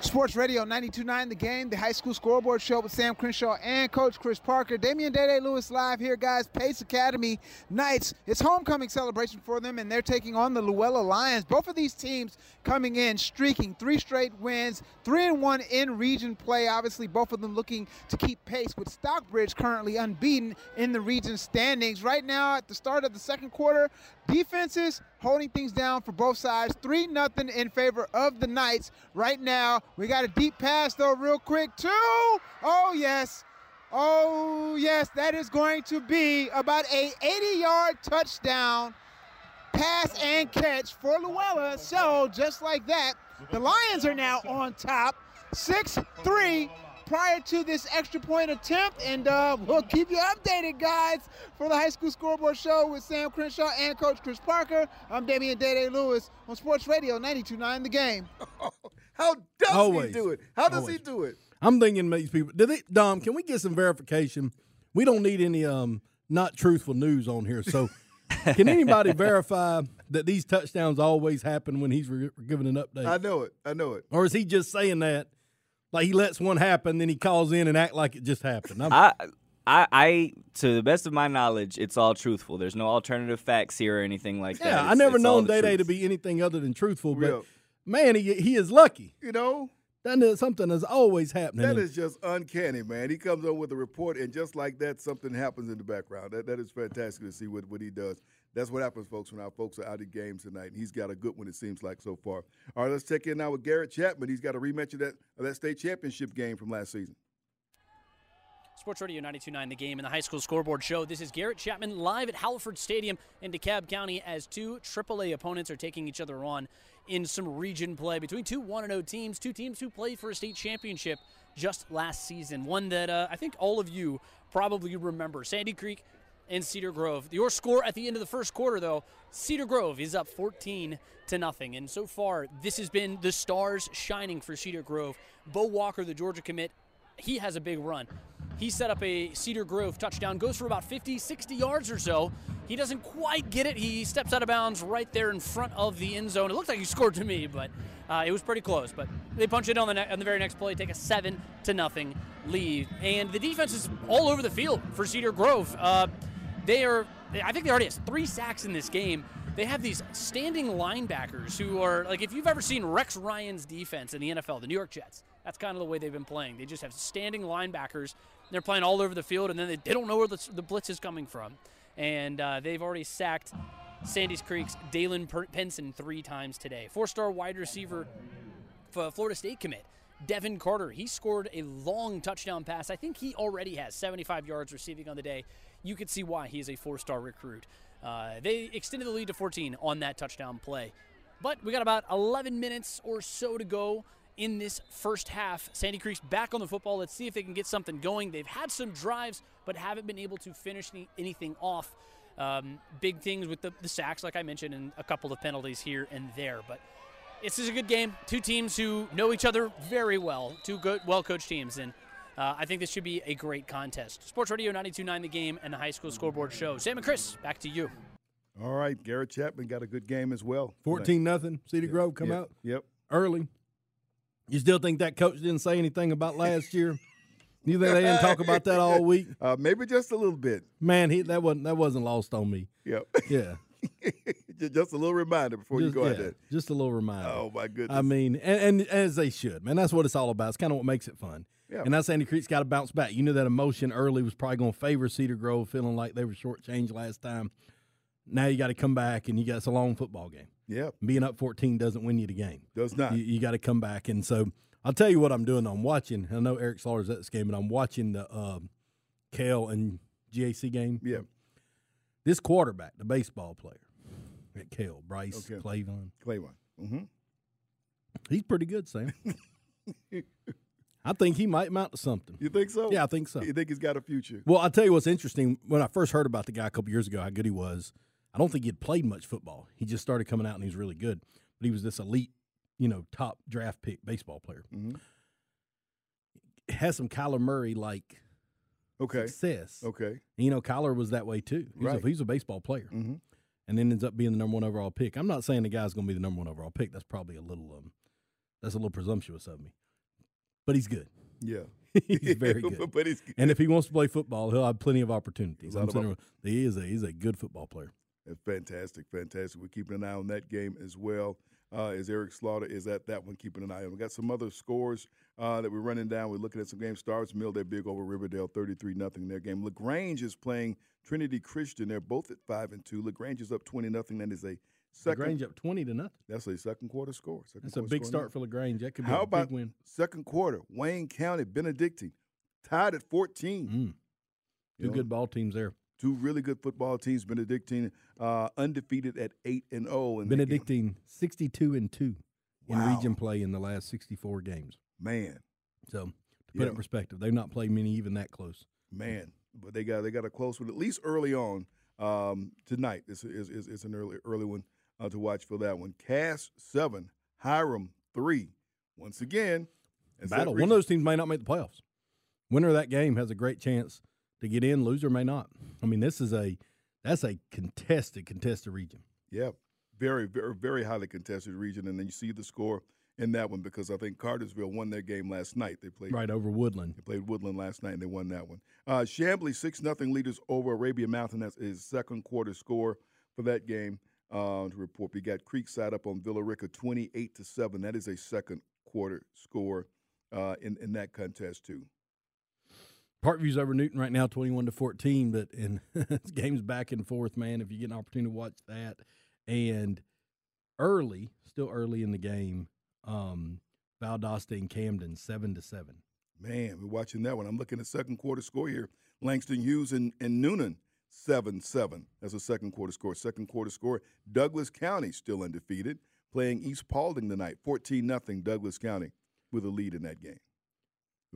[SPEAKER 6] Sports Radio 92.9 The Game, the high school scoreboard show with Sam Crenshaw and Coach Chris Parker. Damian Day Lewis live here, guys. Pace Academy Knights. It's homecoming celebration for them, and they're taking on the Luella Lions. Both of these teams coming in streaking three straight wins, three and one in region play. Obviously, both of them looking to keep pace with Stockbridge currently unbeaten in the region standings. Right now, at the start of the second quarter, defenses holding things down for both sides. 3 nothing in favor of the Knights. Right now, we got a deep pass, though, real quick, too. Oh, yes. Oh, yes, that is going to be about a 80-yard touchdown pass and catch for Luella. So, just like that, the Lions are now on top, 6-3 prior to this extra point attempt, and uh, we'll keep you updated, guys, for the High School Scoreboard Show with Sam Crenshaw and Coach Chris Parker. I'm Damian Day Lewis on Sports Radio 92.9 The Game.
[SPEAKER 3] How does
[SPEAKER 4] Always.
[SPEAKER 3] he do it? How does
[SPEAKER 4] Always.
[SPEAKER 3] he do it?
[SPEAKER 4] I'm thinking these people. Did they, Dom? Can we get some verification? We don't need any um not truthful news on here. So, can anybody verify that these touchdowns always happen when he's re- giving an update?
[SPEAKER 3] I know it. I know it.
[SPEAKER 4] or is he just saying that like he lets one happen, then he calls in and act like it just happened? I'm-
[SPEAKER 7] I, I, I, to the best of my knowledge, it's all truthful. There's no alternative facts here or anything like that.
[SPEAKER 4] yeah, I never known Day Day to be anything other than truthful, but
[SPEAKER 3] Real.
[SPEAKER 4] man, he he is lucky.
[SPEAKER 3] You know,
[SPEAKER 4] That is something is always happening.
[SPEAKER 3] That is just uncanny, man. He comes on with a report, and just like that, something happens in the background. That, that is fantastic to see what, what he does. That's what happens, folks, when our folks are out at games tonight. And he's got a good one, it seems like, so far. All right, let's check in now with Garrett Chapman. He's got a rematch of that, of that state championship game from last season.
[SPEAKER 8] Sports Radio 92.9 The Game and the High School Scoreboard Show. This is Garrett Chapman live at Hallford Stadium in DeKalb County as two AAA opponents are taking each other on in some region play between two 1-0 teams, two teams who played for a state championship just last season. One that uh, I think all of you probably remember. Sandy Creek and Cedar Grove. Your score at the end of the first quarter, though, Cedar Grove is up 14 to nothing. And so far, this has been the stars shining for Cedar Grove. Bo Walker, the Georgia commit, he has a big run. He set up a Cedar Grove touchdown, goes for about 50, 60 yards or so. He doesn't quite get it. He steps out of bounds right there in front of the end zone. It looked like he scored to me, but uh, it was pretty close. But they punch it on the ne- on the very next play, take a seven to nothing lead, and the defense is all over the field for Cedar Grove. Uh, they are, I think they already has three sacks in this game. They have these standing linebackers who are like, if you've ever seen Rex Ryan's defense in the NFL, the New York Jets, that's kind of the way they've been playing. They just have standing linebackers. They're playing all over the field, and then they, they don't know where the, the blitz is coming from. And uh, they've already sacked Sandy's Creek's Dalen Penson three times today. Four star wide receiver for Florida State commit. Devin Carter, he scored a long touchdown pass. I think he already has 75 yards receiving on the day. You could see why he is a four star recruit. Uh, they extended the lead to 14 on that touchdown play. But we got about 11 minutes or so to go in this first half. Sandy Creek's back on the football. Let's see if they can get something going. They've had some drives, but haven't been able to finish any, anything off. Um, big things with the, the sacks, like I mentioned, and a couple of penalties here and there. But this is a good game. Two teams who know each other very well. Two good, well-coached teams, and uh, I think this should be a great contest. Sports Radio 92.9 The Game and the High School Scoreboard Show. Sam and Chris, back to you.
[SPEAKER 3] All right, Garrett Chapman got a good game as well.
[SPEAKER 4] 14 nothing. Cedar Grove come
[SPEAKER 3] Yep,
[SPEAKER 4] out
[SPEAKER 3] Yep.
[SPEAKER 4] early. You still think that coach didn't say anything about last year? You think they didn't talk about that all week?
[SPEAKER 3] Uh, maybe just a little bit.
[SPEAKER 4] Man, he that wasn't that wasn't lost on me.
[SPEAKER 3] Yep.
[SPEAKER 4] Yeah.
[SPEAKER 3] just a little reminder before
[SPEAKER 4] just,
[SPEAKER 3] you go
[SPEAKER 4] yeah,
[SPEAKER 3] out there.
[SPEAKER 4] Just a little reminder.
[SPEAKER 3] Oh my goodness!
[SPEAKER 4] I mean, and, and as they should, man. That's what it's all about. It's kind of what makes it fun.
[SPEAKER 3] Yeah.
[SPEAKER 4] And that's Sandy Creek's got to bounce back. You knew that emotion early was probably going to favor Cedar Grove, feeling like they were shortchanged last time. Now you got to come back, and you got it's a long football game.
[SPEAKER 3] Yeah,
[SPEAKER 4] being up fourteen doesn't win you the game.
[SPEAKER 3] Does not.
[SPEAKER 4] You, you got to come back, and so I'll tell you what I'm doing. I'm watching. I know Eric Slaughter's at this game, but I'm watching the um, Kale and GAC game.
[SPEAKER 3] Yeah.
[SPEAKER 4] This quarterback, the baseball player at Kale, Bryce
[SPEAKER 3] Okay.
[SPEAKER 4] Clavon.
[SPEAKER 3] Clavon. Mm-hmm.
[SPEAKER 4] He's pretty good, Sam. I think he might amount to something.
[SPEAKER 3] You think so?
[SPEAKER 4] Yeah, I think so.
[SPEAKER 3] You think he's got a future?
[SPEAKER 4] Well, I'll tell you what's interesting. When I first heard about the guy a couple years ago, how good he was, I don't think he had played much football. He just started coming out and he was really good. But he was this elite, you know, top draft pick baseball player.
[SPEAKER 3] Mm-hmm.
[SPEAKER 4] Has some Kyler Murray like
[SPEAKER 3] Okay.
[SPEAKER 4] success.
[SPEAKER 3] Okay.
[SPEAKER 4] And, you know, Kyler was that way too. He's,
[SPEAKER 3] Right.
[SPEAKER 4] a, he's a baseball player.
[SPEAKER 3] Mm-hmm.
[SPEAKER 4] And then ends up being the number one overall pick. I'm not saying the guy's going to be the number one overall pick. That's probably a little, um, that's a little presumptuous of me. But he's good.
[SPEAKER 3] Yeah.
[SPEAKER 4] he's very good.
[SPEAKER 3] but he's
[SPEAKER 4] And if he wants to play football, he'll have plenty of opportunities. I'm
[SPEAKER 3] op-
[SPEAKER 4] he is a he's a good football player.
[SPEAKER 3] Fantastic, fantastic. We're keeping an eye on that game as well. Uh, as Eric Slaughter is at that one, keeping an eye on. We got some other scores uh, that we're running down. We're looking at some games. Starr's Mill, they're big over Riverdale, thirty-three nothing. In their game. Lagrange is playing Trinity Christian. They're both at five and two. Lagrange is up twenty nothing. That is a second.
[SPEAKER 4] Lagrange up twenty to nothing.
[SPEAKER 3] That's a second quarter score. Second
[SPEAKER 4] That's a
[SPEAKER 3] quarter
[SPEAKER 4] big start for Lagrange. That could be
[SPEAKER 3] How
[SPEAKER 4] a
[SPEAKER 3] about
[SPEAKER 4] big win.
[SPEAKER 3] second quarter? Wayne County, Benedictine, tied at fourteen.
[SPEAKER 4] Mm.
[SPEAKER 3] You
[SPEAKER 4] Two
[SPEAKER 3] know,
[SPEAKER 4] good ball teams there.
[SPEAKER 3] Two really good football teams. Benedictine uh, undefeated at eight and zero. And
[SPEAKER 4] Benedictine sixty-two and two in
[SPEAKER 3] Wow.
[SPEAKER 4] region play in the last sixty-four games.
[SPEAKER 3] man,
[SPEAKER 4] So to put
[SPEAKER 3] Yeah.
[SPEAKER 4] it in perspective, they've not played many even that close.
[SPEAKER 3] man. But they got they got a close one at least early on um, tonight. This is, is is an early early one uh, to watch for that one. Cass seven, Hiram three. Once again,
[SPEAKER 4] Battle. One of those teams may not make the playoffs. Winner of that game has a great chance to get in. Loser may not. I mean, this is a that's a contested contested region.
[SPEAKER 3] Yeah, very, very, very highly contested region, and then you see the score in that one because I think Cartersville won their game last night. They played
[SPEAKER 4] Right over Woodland.
[SPEAKER 3] They played Woodland last night and they won that one. Uh, Chamblee six nothing leaders over Arabia Mountain. That's his second quarter score for that game. Uh, to report, we got Creekside up on Villa Rica twenty eight to seven. That is a second quarter score uh, in in that contest too.
[SPEAKER 4] Parkview's over Newton right now, twenty-one to fourteen. But in games back and forth, man. If you get an opportunity to watch that, and early, still early in the game, um, Valdosta and Camden seven to seven.
[SPEAKER 3] Man, we're watching that one. I'm looking at second quarter score here. Langston Hughes and, and Noonan, 7 7. That's a second quarter score. Second quarter score. Douglas County still undefeated, playing East Paulding tonight, 14 0. Douglas County with a lead in that game.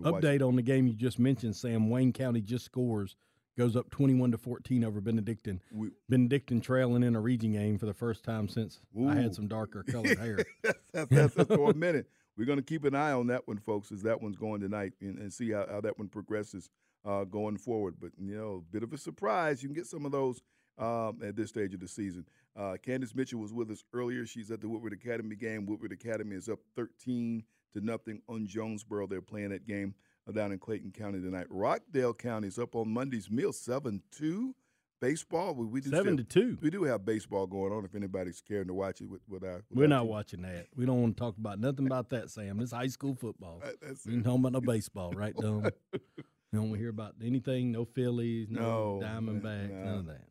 [SPEAKER 4] Update on the game you just mentioned, Sam. Wayne County just scores, goes up twenty-one to fourteen over Benedictine.
[SPEAKER 3] We-
[SPEAKER 4] Benedictine trailing in a region game for the first time since I had some darker colored hair.
[SPEAKER 3] that's, that's, that's, that's for a minute. We're going to keep an eye on that one, folks, as that one's going tonight and, and see how, how that one progresses uh, going forward. But, you know, a bit of a surprise. You can get some of those um, at this stage of the season. Uh, Kandice Mitchell was with us earlier. She's at the Woodward Academy game. Woodward Academy is up 13 to nothing on Jonesboro. They're playing that game uh, down in Clayton County tonight. Rockdale County is up on Monday's meal 7 2. Baseball, we, we do
[SPEAKER 4] Seven
[SPEAKER 3] have-
[SPEAKER 4] to two.
[SPEAKER 3] We do have baseball going on if anybody's caring to watch it with, with our. with
[SPEAKER 4] We're not
[SPEAKER 3] team.
[SPEAKER 4] watching that. We don't want to talk about nothing about that, Sam. This high school football.
[SPEAKER 3] That's
[SPEAKER 4] we ain't talking about no baseball, right, Dom? you don't want to hear about anything, no Phillies, no,
[SPEAKER 3] No,
[SPEAKER 4] Diamondbacks,
[SPEAKER 3] no.
[SPEAKER 4] none of that.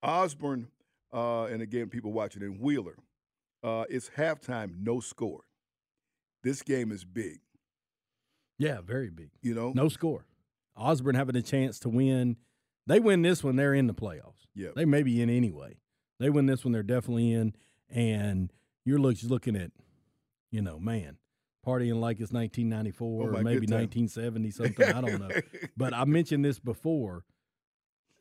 [SPEAKER 3] Osborne, uh, and again, people watching in Wheeler, uh, it's halftime, no score. This game is big.
[SPEAKER 4] Yeah, very big.
[SPEAKER 3] You know,
[SPEAKER 4] No score. Osborne having a chance to win. They win this one, they're in the playoffs.
[SPEAKER 3] Yeah.
[SPEAKER 4] They may be in anyway. They win this one, they're definitely in. And you're look, looking at, you know, man, partying like it's 1994
[SPEAKER 3] Oh,
[SPEAKER 4] or maybe 1970 something. I don't know. But I mentioned this before.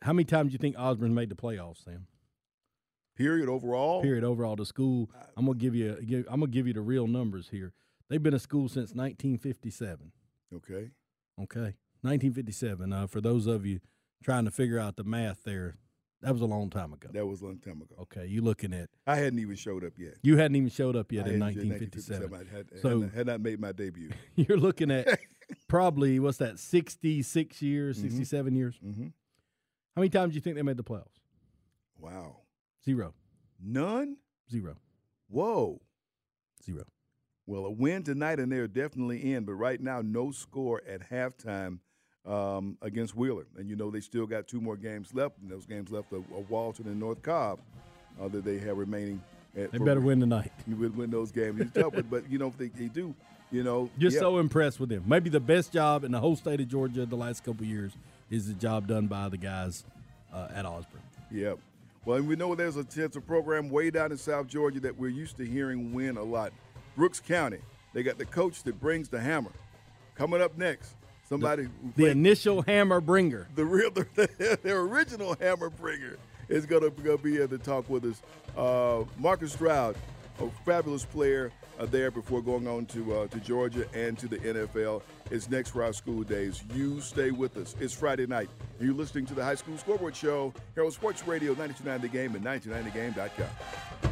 [SPEAKER 4] How many times do you think Osborne made the playoffs, Sam?
[SPEAKER 3] Period overall.
[SPEAKER 4] Period overall to school. I'm gonna give you. I'm gonna give you the real numbers here. They've been a school since 1957.
[SPEAKER 3] Okay.
[SPEAKER 4] Okay, 1957. Uh, for those of you trying to figure out the math there, that was a long time ago.
[SPEAKER 3] That was a long time ago.
[SPEAKER 4] Okay, you looking at
[SPEAKER 3] I hadn't even showed up yet.
[SPEAKER 4] you hadn't even showed up yet
[SPEAKER 3] I
[SPEAKER 4] in
[SPEAKER 3] hadn't-
[SPEAKER 4] 1957.
[SPEAKER 3] I had, had,
[SPEAKER 4] so
[SPEAKER 3] not, had not made my debut.
[SPEAKER 4] you're looking at probably what's that? 66 years,
[SPEAKER 3] Mhm.
[SPEAKER 4] 67 years.
[SPEAKER 3] Mhm.
[SPEAKER 4] How many times do you think they made the playoffs?
[SPEAKER 3] Wow.
[SPEAKER 4] Zero.
[SPEAKER 3] None?
[SPEAKER 4] Zero.
[SPEAKER 3] Whoa.
[SPEAKER 4] Zero.
[SPEAKER 3] Well, a win tonight, and they're definitely in. But right now, no score at halftime um, against Wheeler. And you know they still got two more games left, and those games left of, Walton and North Cobb uh, that they have remaining. At,
[SPEAKER 4] They better win tonight.
[SPEAKER 3] You would win those games. It's tough, but, but you know if they, they do, you know.
[SPEAKER 4] Just
[SPEAKER 3] yeah.
[SPEAKER 4] so impressed with them. Maybe the best job in the whole state of Georgia the last couple of years is the job done by the guys uh, at Osborne.
[SPEAKER 3] Yep. Well, and we know there's a it's a program way down in South Georgia that we're used to hearing win a lot. Brooks County. They got the coach that brings the hammer. Coming up next, somebody
[SPEAKER 4] The, the initial hammer bringer.
[SPEAKER 3] the real the, their original hammer bringer is gonna, gonna be here to talk with us. Uh, Marcus Stroud, a fabulous player uh, there before going on to uh, to Georgia and to the NFL. Is next for our School Daze. You stay with us. It's Friday night. You're listening to the High School Scoreboard Show here on Sports Radio 929 The Game and 929thegame.com.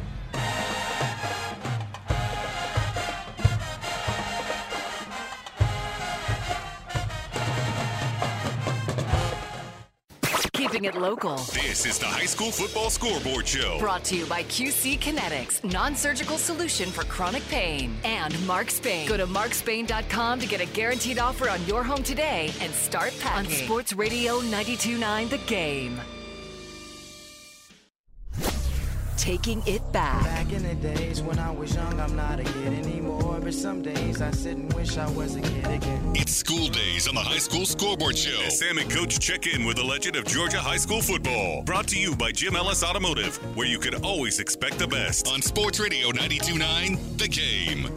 [SPEAKER 2] Keeping it local.
[SPEAKER 1] This is the High School Football Scoreboard Show.
[SPEAKER 2] Brought to you by QC Kinetix, non-surgical solution for chronic pain. And Mark Spain. Go to markspain.com to get a guaranteed offer on your home today and start packing. On Sports Radio 92.9 The Game. Taking it back.
[SPEAKER 9] Back in the days when I was young, I'm not a kid anymore. But some days I sit and wish I was a kid again.
[SPEAKER 1] It's School Daze on the High School Scoreboard Show. As Sam and Coach check in with the legend of Georgia high school football. Brought to you by Jim Ellis Automotive, where you can always expect the best. On Sports Radio 92.9 The Game.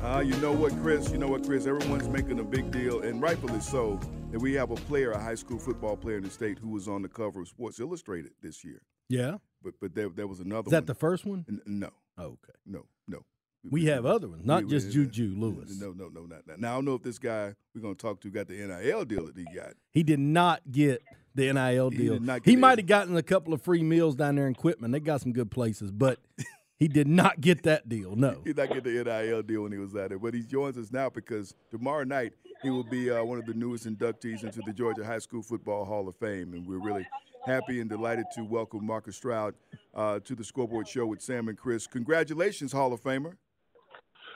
[SPEAKER 3] Uh, you know what, Chris? You know what, Chris? Everyone's making a big deal, and rightfully so, that we have a player, a high school football player in the state, who was on the cover of Sports Illustrated this year.
[SPEAKER 4] Yeah.
[SPEAKER 3] But but there, there was another
[SPEAKER 4] Is that
[SPEAKER 3] one.
[SPEAKER 4] the first one?
[SPEAKER 3] N- no.
[SPEAKER 4] Oh, okay.
[SPEAKER 3] No, no.
[SPEAKER 4] We have other ones, not
[SPEAKER 3] we-
[SPEAKER 4] just
[SPEAKER 3] we-
[SPEAKER 4] Juju Lewis.
[SPEAKER 3] No, no, no, not that. Now I don't know if this guy we're going to talk to got the NIL deal that he got.
[SPEAKER 4] He did not get the NIL deal.
[SPEAKER 3] not
[SPEAKER 4] He might have gotten a couple of free meals down there in Quitman. They got some good places, but he did not get that deal. No.
[SPEAKER 3] He did not get the NIL deal when he was out there, but he joins us now because tomorrow night he will be uh, one of the newest inductees into the Georgia High School Football Hall of Fame, and we're really happy and delighted to welcome Marcus Stroud uh, to the Scoreboard Show with Sam and Chris. Congratulations, Hall of Famer.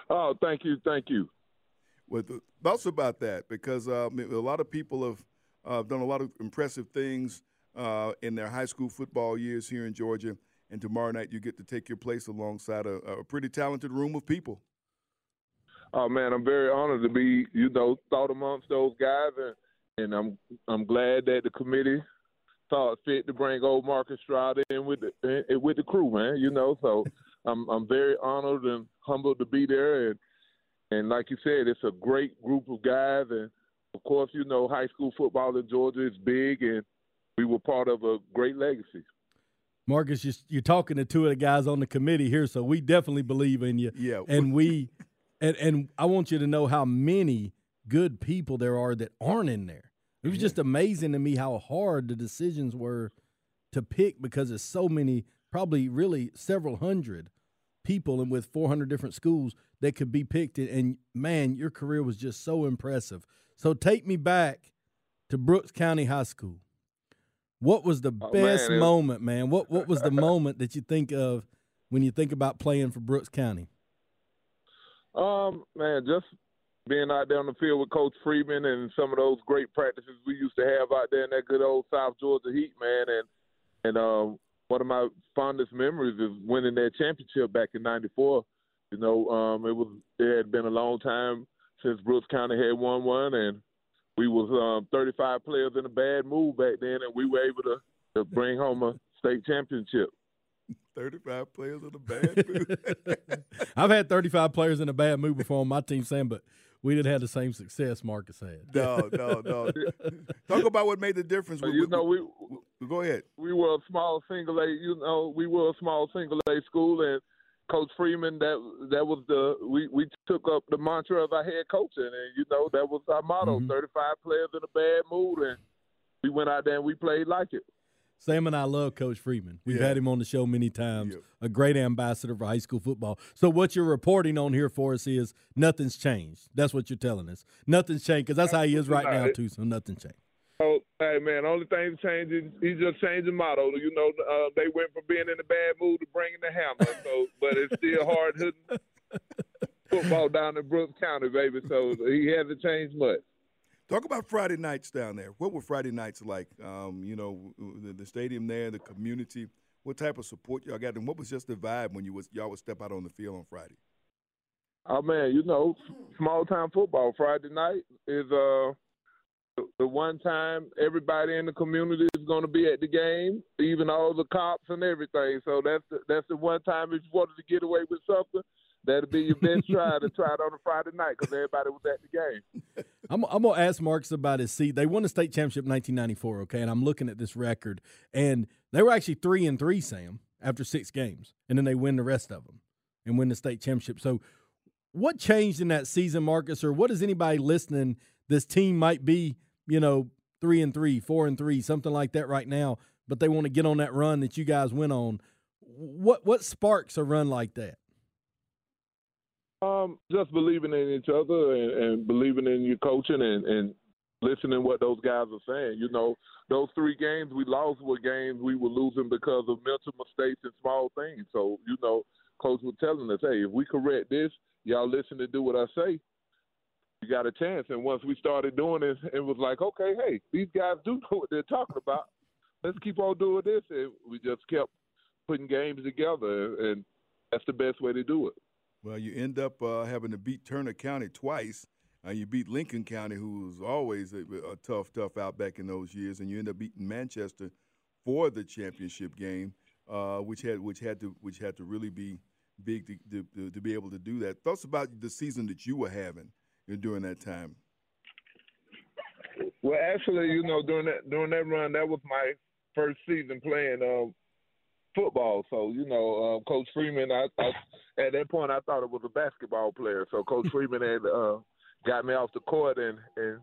[SPEAKER 10] Oh, thank you, thank you.
[SPEAKER 3] With thoughts about that, because uh, a lot of people have uh, done a lot of impressive things uh, in their high school football years here in Georgia, and tomorrow night you get to take your place alongside a, a pretty talented room of people.
[SPEAKER 10] Oh man, I'm very honored to be, you know, thought amongst those guys, and and I'm I'm glad that the committee thought fit to bring old Marcus Stroud in with the in, with the crew, man. You know, so I'm I'm very honored and humbled to be there, and and like you said, it's a great group of guys, and of course, you know, high school football in Georgia is big, and we were part of a great legacy.
[SPEAKER 4] Marcus, you're, you're talking to two of the guys on the committee here, so we definitely believe in you.
[SPEAKER 3] Yeah.
[SPEAKER 4] And we, and, and I want you to know how many good people there are that aren't in there. It was just amazing to me how hard the decisions were to pick because there's so many, probably really several hundred people and with 400 different schools that could be picked. And man, your career was just so impressive. So take me back to Brooks County High School. What was the
[SPEAKER 10] Oh,
[SPEAKER 4] best
[SPEAKER 10] man,
[SPEAKER 4] moment, man? What what was the moment that you think of when you think about playing for Brooks County?
[SPEAKER 10] Um, man, just being out there on the field with Coach Freeman and some of those great practices we used to have out there in that good old South Georgia heat, man, and and um, one of my fondest memories is winning that championship back in '94. You know, um, it was it had been a long time since Brooks County had won one, and we was um, 35 players in a bad move back then, and we were able to, to bring home a state championship.
[SPEAKER 3] 35 players in a bad mood.
[SPEAKER 4] I've had 35 players in a bad mood before on my team, Sam, but we didn't have the same success Marcus had.
[SPEAKER 3] no, no, no. Talk about what made the difference.
[SPEAKER 10] But you know, we
[SPEAKER 3] go ahead.
[SPEAKER 10] We were a small single A. You know, we were a small single A school, and Coach Freeman. That that was the we we took up the mantra of our head coaching, and you know that was our motto:
[SPEAKER 4] Mhm.
[SPEAKER 10] 35 players in a bad mood, and we went out there and we played like it.
[SPEAKER 4] Sam and I love Coach Freeman. We've
[SPEAKER 10] Yeah.
[SPEAKER 4] had him on the show many times. A great ambassador for high school football. So what you're reporting on here for us is nothing's changed. That's what you're telling us. Nothing's changed because that's how he is right now too. So nothing changed.
[SPEAKER 10] Oh, hey man, only thing changing, he's just changing motto. You know, uh, they went from being in a bad mood to bringing the hammer. So, but it's still hard hitting football down in Brooks County, baby. So he hasn't changed much.
[SPEAKER 3] Talk about Friday nights down there. What were Friday nights like? Um, you know, the, the, stadium there, the community. What type of support y'all got, and what was just the vibe when you was y'all would step out on the field on Friday?
[SPEAKER 10] Oh man, you know, small time football. Friday night is uh the one time everybody in the community is going to be at the game, even all the cops and everything. So that's the, that's the one time if you wanted to get away with something, that'll be your best try to try it on a Friday night because everybody was at the game.
[SPEAKER 4] I'm, I'm gonna ask Marcus about his seat. They won the state championship in 1994. Okay, and I'm looking at this record, and they were actually three and three, Sam, after six games, and then they win the rest of them and win the state championship. So, what changed in that season, Marcus, or what is anybody listening? This team might be, you know, three and three, four and three, something like that right now, but they want to get on that run that you guys went on. What what sparks a run like that?
[SPEAKER 10] Um, just believing in each other and, and believing in your coaching and, and listening what those guys are saying. You know, those three games we lost were games we were losing because of mental mistakes and small things. So, you know, coach was telling us, hey, if we correct this, y'all listen to do what I say, you got a chance. And once we started doing it, it was like, okay, hey, these guys do know what they're talking about. Let's keep on doing this. And we just kept putting games together, and that's the best way to do it.
[SPEAKER 3] Well, you end up uh, having to beat Turner County twice. Uh, you beat Lincoln County, who was always a, a, tough, tough outback in those years, and you end up beating Manchester for the championship game, uh, which had which had to which had to really be big to, to, to, be able to do that. Thoughts about the season that you were having during that time?
[SPEAKER 10] Well, actually, you know, during that during that run, that was my first season playing um, football. So you know, um, Coach Freeman, I, I at that point I thought it was a basketball player. So Coach Freeman had uh, got me off the court and and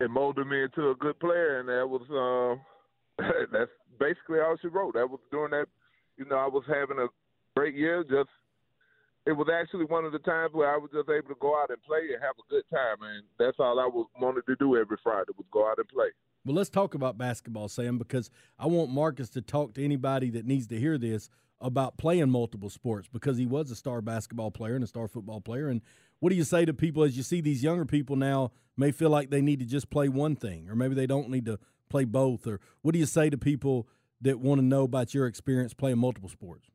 [SPEAKER 10] and molded me into a good player, and that was uh, that's basically all she wrote. That was during that, you know, I was having a great year. Just it was actually one of the times where I was just able to go out and play and have a good time, and that's all I was wanted to do every Friday was go out and play.
[SPEAKER 4] Well, let's talk about basketball, Sam, because I want Marcus to talk to anybody that needs to hear this about playing multiple sports because he was a star basketball player and a star football player. And what do you say to people as you see these younger people now may feel like they need to just play one thing, or maybe they don't need to play both? Or what do you say to people that want to know about your experience playing multiple sports?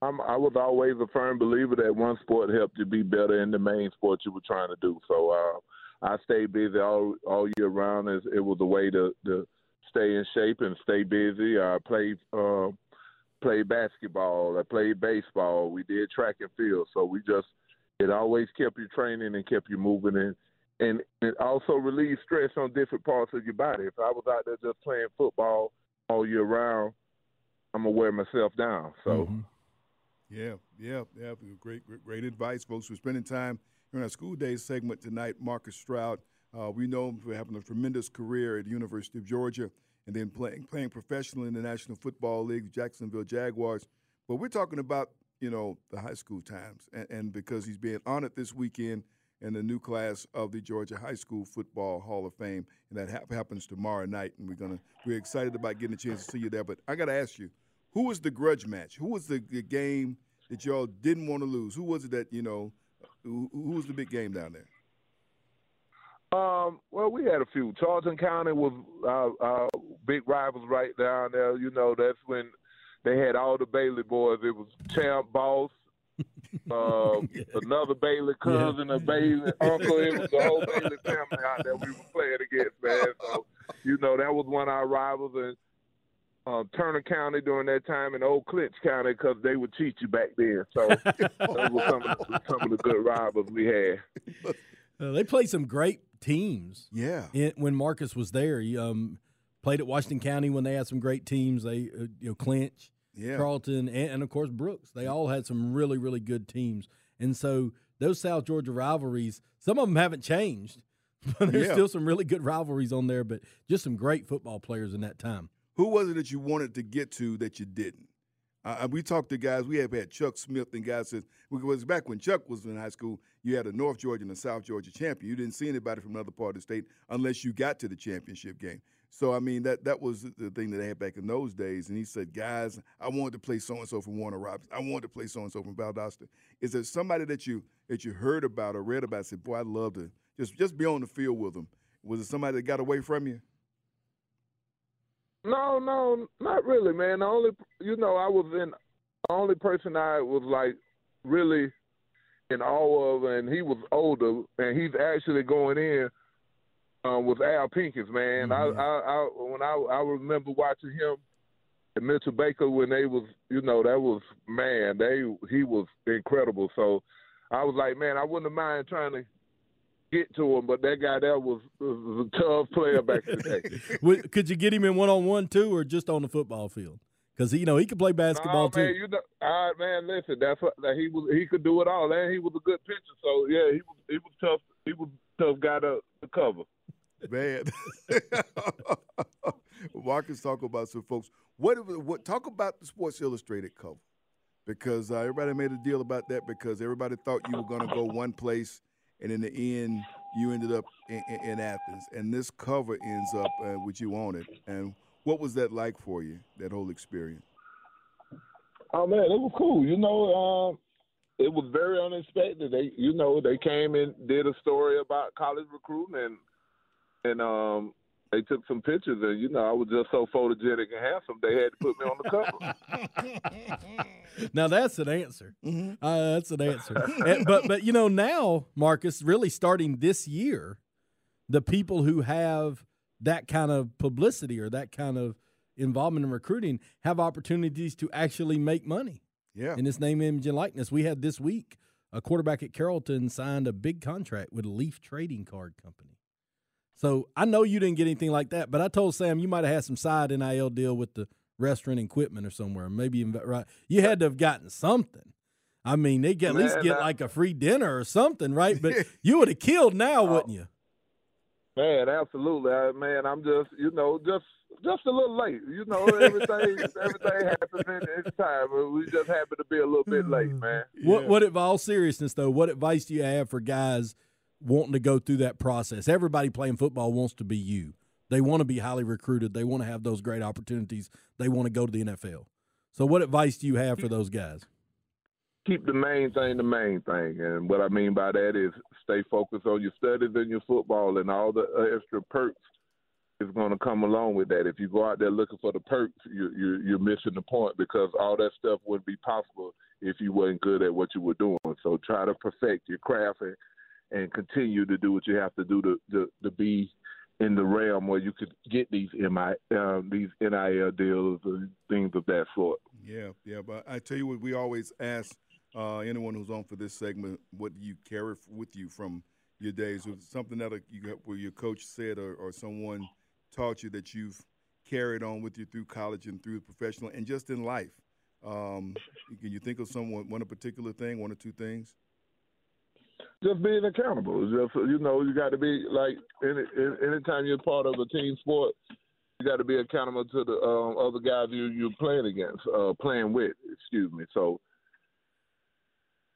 [SPEAKER 10] I'm, I was always a firm believer that one sport helped you be better in the main sport you were trying to do. So, uh, I stayed busy all all year round. As it was a way to to stay in shape and stay busy. I played uh, played basketball. I played baseball. We did track and field. So we just it always kept you training and kept you moving and and it also relieved stress on different parts of your body. If I was out there just playing football all year round, I'm gonna wear myself down. So.
[SPEAKER 3] Mm-hmm. Yeah, yeah, yeah. Great, great, great advice, folks. We're spending time in our School Daze segment tonight, Marcus Stroud. Uh, we know him for having a tremendous career at the University of Georgia and then playing playing professionally in the National Football League, Jacksonville Jaguars. But we're talking about you know the high school times, and, and because he's being honored this weekend in the new class of the Georgia High School Football Hall of Fame, and that ha- happens tomorrow night. And we're gonna we're excited about getting a chance to see you there. But I got to ask you, who was the grudge match? Who was the, the game that y'all didn't want to lose? Who was it that you know who, was the big game down there?
[SPEAKER 10] Um, well, we had a few. Charlton County was uh, uh, big rivals right down there. You know, that's when they had all the Bailey boys. It was Champ Boss, uh, yeah. another Bailey cousin, yeah. a Bailey uncle. It was the whole Bailey family out there we were playing against, man. So, you know, that was one of our rivals. And uh, Turner County during that time and Old Clinch County because they would cheat you back then. So those were some of, the, some of the good rivals we had.
[SPEAKER 4] Uh, they played some great teams.
[SPEAKER 3] Yeah.
[SPEAKER 4] In, when Marcus was there, he um, played at Washington County when they had some great teams. They uh, you know Clinch, yeah. Charlton, and, and, of course Brooks. They all had some really really good teams. And so those South Georgia rivalries, some of them haven't changed. But there's yeah. still some really good rivalries on there, but just some great football players in that time.
[SPEAKER 3] Who was it that you wanted to get to that you didn't? Uh, we talked to guys. We have had Chuck Smith and guys said it was back when Chuck was in high school. You had a North Georgia and a South Georgia champion. You didn't see anybody from another part of the state unless you got to the championship game. So I mean that that was the thing that they had back in those days. And he said, guys, I wanted to play so and so from Warner Robins. I wanted to play so and so from Valdosta. Is there somebody that you that you heard about or read about? Said, boy, I'd love to just just be on the field with them. Was it somebody that got away from you?
[SPEAKER 10] No, no, not really, man. The only, you know, I was in. The only person I was like really in awe of, and he was older, and he's actually going in. Um, was Al Pinkins, man. Mm-hmm. I, I, I, when I, I remember watching him and Mitchell Baker when they was, you know, that was man. They, he was incredible. So, I was like, man, I wouldn't have mind trying to get to him, but that guy there was, was a tough player back in the
[SPEAKER 4] day. Could you get him in one on one too, or just on the football field? Because you know he could play basketball
[SPEAKER 10] no, man,
[SPEAKER 4] too.
[SPEAKER 10] You know, all right, man. Listen, that's what that he was. He could do it all, and he was a good pitcher. So yeah, he was. He was tough. He was tough guy to, to cover.
[SPEAKER 3] Man, Marcus, talk about some folks. What what talk about the Sports Illustrated cover? Because uh, everybody made a deal about that because everybody thought you were going to go one place and in the end, you ended up in, in, in Athens, and this cover ends up uh, you it. And what was that like for you? That whole experience?
[SPEAKER 10] Oh man, it was cool. You know, uh, it was very unexpected. They, you know, they came and did a story about college recruiting, and and um, they took some pictures, and you know, I was just so photogenic and handsome, they had to put me on the
[SPEAKER 4] cover. now that's an answer. Mm-hmm. Uh, that's an answer. and, but but you know now, Marcus, really starting this year, the people who have that kind of publicity or that kind of involvement in recruiting have opportunities to actually make money.
[SPEAKER 3] Yeah.
[SPEAKER 4] In this name, image, and likeness, we had this week a quarterback at Carrollton signed a big contract with a Leaf Trading Card Company. So I know you didn't get anything like that, but I told Sam you might have had some side NIL deal with the restaurant equipment or somewhere. Maybe even, right. You had to have gotten something. I mean, they get at least get like a free dinner or something, right? But you would have killed now, oh, wouldn't you?
[SPEAKER 10] Man, absolutely, man. I'm just, you know, just just a little late. You know, everything everything happens in its time. We just happen to be a little bit late, man.
[SPEAKER 4] What, yeah. what, of all seriousness though, what advice do you have for guys wanting to go through that process. Everybody playing football wants to be you. They want to be highly recruited. They want to have those great opportunities. They want to go to the NFL. So, what advice do you have for those guys?
[SPEAKER 10] Keep the main thing the main thing. And what I mean by that is stay focused on your studies and your football and all the extra perks is going to come along with that. If you go out there looking for the perks, you're, you're, you're missing the point because all that stuff wouldn't be possible if you weren't good at what you were doing. So try to perfect your craft and and continue to do what you have to do to to, to be in the realm where you could get these MI uh, these NIL deals and things of that sort.
[SPEAKER 3] Yeah, yeah. But I tell you what, we always ask uh, anyone who's on for this segment, what do you carry with you from your days? Was something that you where your coach said or, or someone taught you that you've carried on with you through college and through the professional and just in life? Um, can you think of someone one a particular thing, one or two things?
[SPEAKER 10] Just being accountable. Just you know, you got to be like any, anytime you're part of a team sport, you got to be accountable to the um, other guys you you're playing against, uh, playing with. Excuse me. So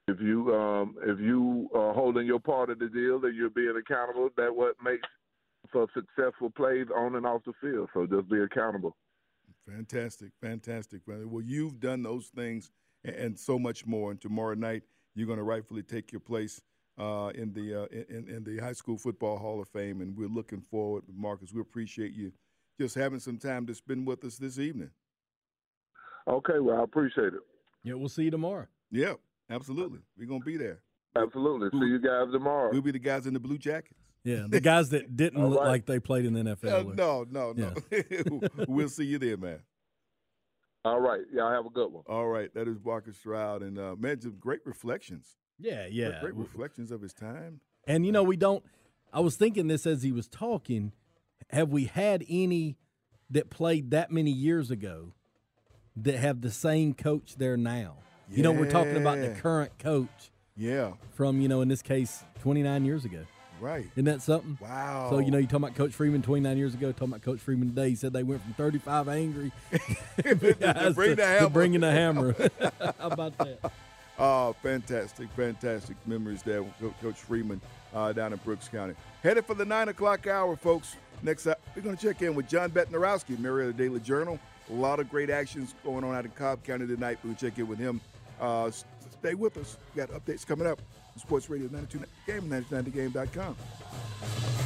[SPEAKER 10] if you um, if you are holding your part of the deal and you're being accountable, that what makes for successful plays on and off the field. So just be accountable.
[SPEAKER 3] Fantastic, fantastic, brother. Well, you've done those things and so much more. And tomorrow night, you're going to rightfully take your place uh, in the uh, in, in the High School Football Hall of Fame, and we're looking forward, Marcus. We appreciate you just having some time to spend with us this evening.
[SPEAKER 10] Okay, well, I appreciate it.
[SPEAKER 4] Yeah, we'll see you tomorrow.
[SPEAKER 3] Yeah, absolutely. We're gonna be there.
[SPEAKER 10] Absolutely. See you guys tomorrow.
[SPEAKER 3] We'll be the guys in the blue jackets.
[SPEAKER 4] Yeah, the guys that didn't look right. like they played in the NFL.
[SPEAKER 3] Uh, no, no, no. Yeah. we'll see you there, man.
[SPEAKER 10] All right. Y'all have a good one.
[SPEAKER 3] All right. That is Marcus Stroud. And, uh, man, some great reflections
[SPEAKER 4] yeah, yeah.
[SPEAKER 3] Great, reflections of his time.
[SPEAKER 4] And you know, we don't. I was thinking this as he was talking. Have we had any that played that many years ago that have the same coach there now? Yeah. You know, we're talking about the current coach.
[SPEAKER 3] Yeah.
[SPEAKER 4] From you know, in this case, 29 years ago.
[SPEAKER 3] Right.
[SPEAKER 4] Isn't that something?
[SPEAKER 3] Wow.
[SPEAKER 4] So, you know, you talking about Coach Freeman 29 years ago, talking about Coach Freeman today. He said they went from 35 angry
[SPEAKER 3] to bring the
[SPEAKER 4] to
[SPEAKER 3] hammer.
[SPEAKER 4] bringing the hammer. How about that?
[SPEAKER 3] Oh, fantastic, fantastic memories there Coach Freeman uh, down in Brooks County. Headed for the 9 o'clock hour, folks. Next up, we're going to check in with John Bednarowski, Marietta Daily Journal. A lot of great actions going on out in Cobb County tonight. We'll check in with him. Uh, stay with us. We got updates coming up. Sports Radio 92 Game, 99thegame.com.